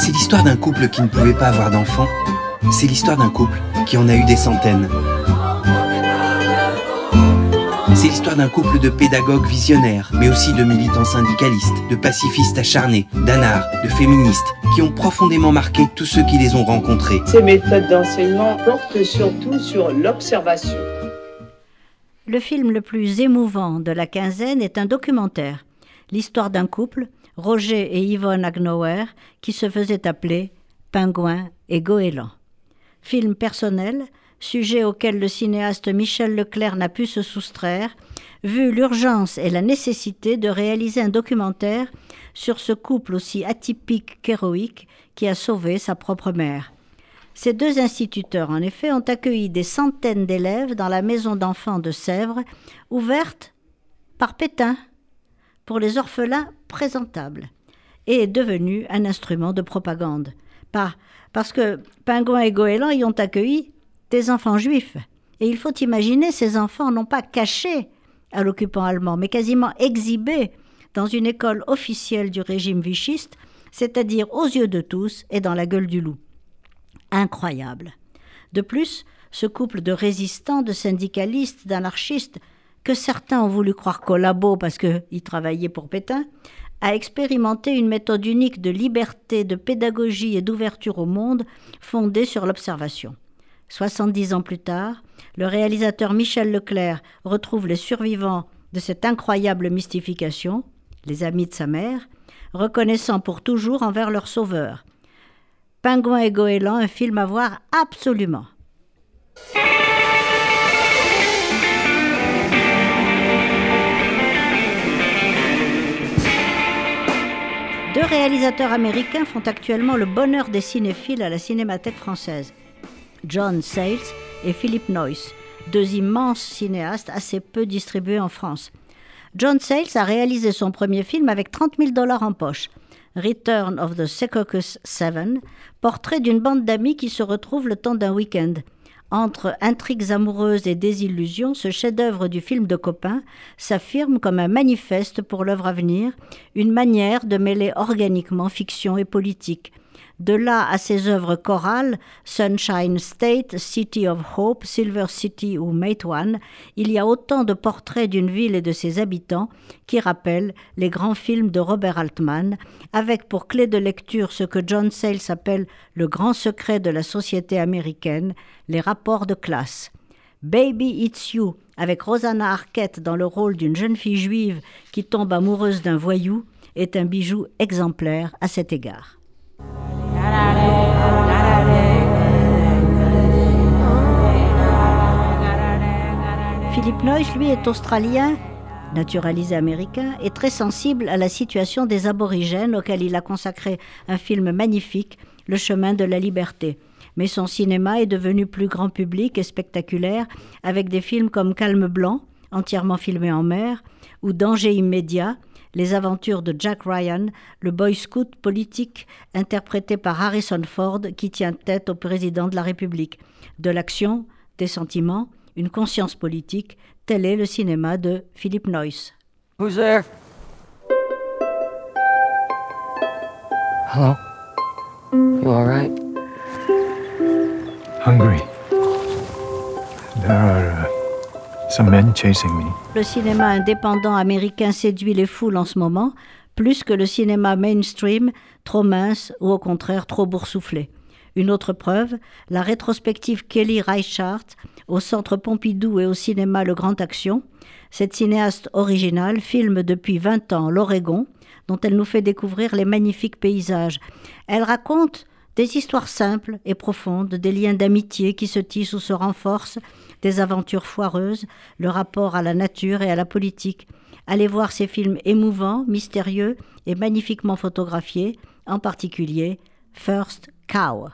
C'est l'histoire d'un couple qui ne pouvait pas avoir d'enfants. C'est l'histoire d'un couple qui en a eu des centaines. C'est l'histoire d'un couple de pédagogues visionnaires, mais aussi de militants syndicalistes, de pacifistes acharnés, d'anards, de féministes, qui ont profondément marqué tous ceux qui les ont rencontrés. Ces méthodes d'enseignement portent surtout sur l'observation. Le film le plus émouvant de la quinzaine est un documentaire, l'histoire d'un couple, Roger et Yvonne Agnauer, qui se faisaient appeler Pingouin et Goéland. Film personnel, sujet auquel le cinéaste Michel Leclerc n'a pu se soustraire, vu l'urgence et la nécessité de réaliser un documentaire sur ce couple aussi atypique qu'héroïque qui a sauvé sa propre mère. Ces deux instituteurs, en effet, ont accueilli des centaines d'élèves dans la maison d'enfants de Sèvres, ouverte par Pétain pour les orphelins présentables, et est devenue un instrument de propagande. Parce que Pingouin et Goéland y ont accueilli des enfants juifs. Et il faut imaginer, ces enfants n'ont pas caché à l'occupant allemand, mais quasiment exhibé dans une école officielle du régime vichiste, c'est-à-dire aux yeux de tous et dans la gueule du loup. Incroyable. De plus, ce couple de résistants, de syndicalistes, d'anarchistes, que certains ont voulu croire collabos parce qu'ils travaillaient pour Pétain, a expérimenté une méthode unique de liberté, de pédagogie et d'ouverture au monde fondée sur l'observation. 70 ans plus tard, le réalisateur Michel Leclerc retrouve les survivants de cette incroyable mystification, les amis de sa mère, reconnaissant pour toujours envers leur sauveur. Pingouin et Goéland, un film à voir absolument. Réalisateurs américains font actuellement le bonheur des cinéphiles à la Cinémathèque française. John Sayles et Philip Noyce, deux immenses cinéastes assez peu distribués en France. John Sayles a réalisé son premier film avec 30 000 dollars en poche. Return of the Secaucus Seven, portrait d'une bande d'amis qui se retrouvent le temps d'un week-end. Entre intrigues amoureuses et désillusions, ce chef-d'œuvre du film de copains s'affirme comme un manifeste pour l'œuvre à venir, une manière de mêler organiquement fiction et politique. De là à ses œuvres chorales, Sunshine State, City of Hope, Silver City ou One, il y a autant de portraits d'une ville et de ses habitants qui rappellent les grands films de Robert Altman, avec pour clé de lecture ce que John Sayles appelle le grand secret de la société américaine, les rapports de classe. Baby It's You, avec Rosanna Arquette dans le rôle d'une jeune fille juive qui tombe amoureuse d'un voyou, est un bijou exemplaire à cet égard. Philippe Noyce, lui, est australien, naturalisé américain, et très sensible à la situation des aborigènes auxquels il a consacré un film magnifique, Le chemin de la liberté. Mais son cinéma est devenu plus grand public et spectaculaire avec des films comme Calme blanc, entièrement filmé en mer, ou Danger immédiat, les aventures de Jack Ryan, le boy scout politique interprété par Harrison Ford qui tient tête au président de la République. De l'action, des sentiments, une conscience politique, tel est le cinéma de Philip Noyce. Who's there? Hello? You all right? Hungry. There are le cinéma indépendant américain séduit les foules en ce moment, plus que le cinéma mainstream, trop mince ou au contraire trop boursouflé. Une autre preuve, la rétrospective Kelly Reichardt au Centre Pompidou et au cinéma Le Grand Action. Cette cinéaste originale filme depuis 20 ans l'Oregon, dont elle nous fait découvrir les magnifiques paysages. Elle raconte des histoires simples et profondes, des liens d'amitié qui se tissent ou se renforcent, des aventures foireuses, le rapport à la nature et à la politique. Allez voir ces films émouvants, mystérieux et magnifiquement photographiés, en particulier First Cow.